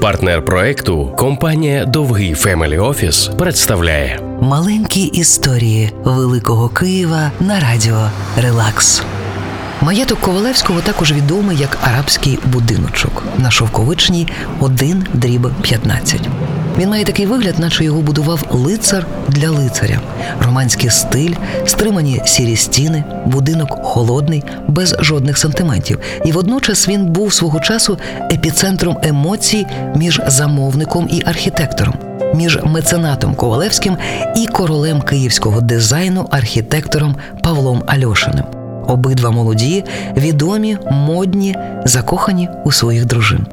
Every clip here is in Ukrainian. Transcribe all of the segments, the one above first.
Партнер проекту компанія Довгий Family Office представляє Маленькі історії Великого Києва на радіо Релакс. Маєток Ковалевського також відомий як арабський будиночок на Шовковичній 1 дріб 15. Він має такий вигляд, наче його будував лицар для лицаря. Романський стиль, стримані сірі стіни, будинок холодний, без жодних сантиментів. І водночас він був свого часу епіцентром емоцій між замовником і архітектором, між меценатом Ковалевським і королем київського дизайну архітектором Павлом Альошиним. Обидва молоді, відомі, модні, закохані у своїх дружин.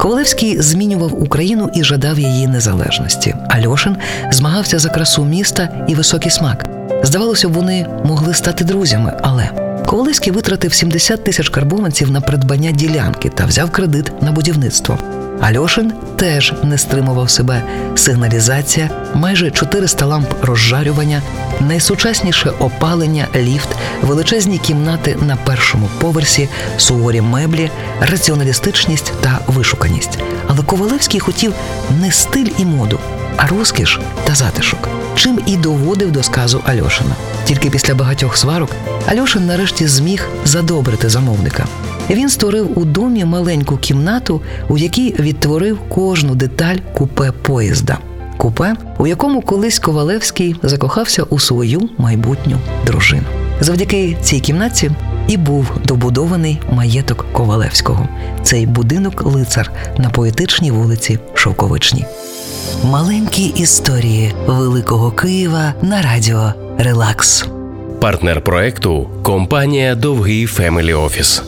Ковалевський змінював Україну і жадав її незалежності. Альошин змагався за красу міста і високий смак. Здавалося, вони могли стати друзями, але Ковалевський витратив 70 тисяч карбованців на придбання ділянки та взяв кредит на будівництво. Альошин теж не стримував себе. Сигналізація, майже 400 ламп розжарювання, найсучасніше опалення, ліфт, величезні кімнати на першому поверсі, суворі меблі, раціоналістичність та вишуканість. Але Ковалевський хотів не стиль і моду, а розкіш та затишок, чим і доводив до сказу Альошина. Тільки після багатьох сварок Альошин нарешті зміг задобрити замовника. Він створив у домі маленьку кімнату, у якій відтворив кожну деталь купе поїзда. Купе, у якому колись Ковалевський закохався у свою майбутню дружину. Завдяки цій кімнаті і був добудований маєток Ковалевського. Цей будинок лицар на поетичній вулиці Шовковичній. Маленькі історії Великого Києва на радіо Релакс. партнер проекту компанія Довгий Family Office.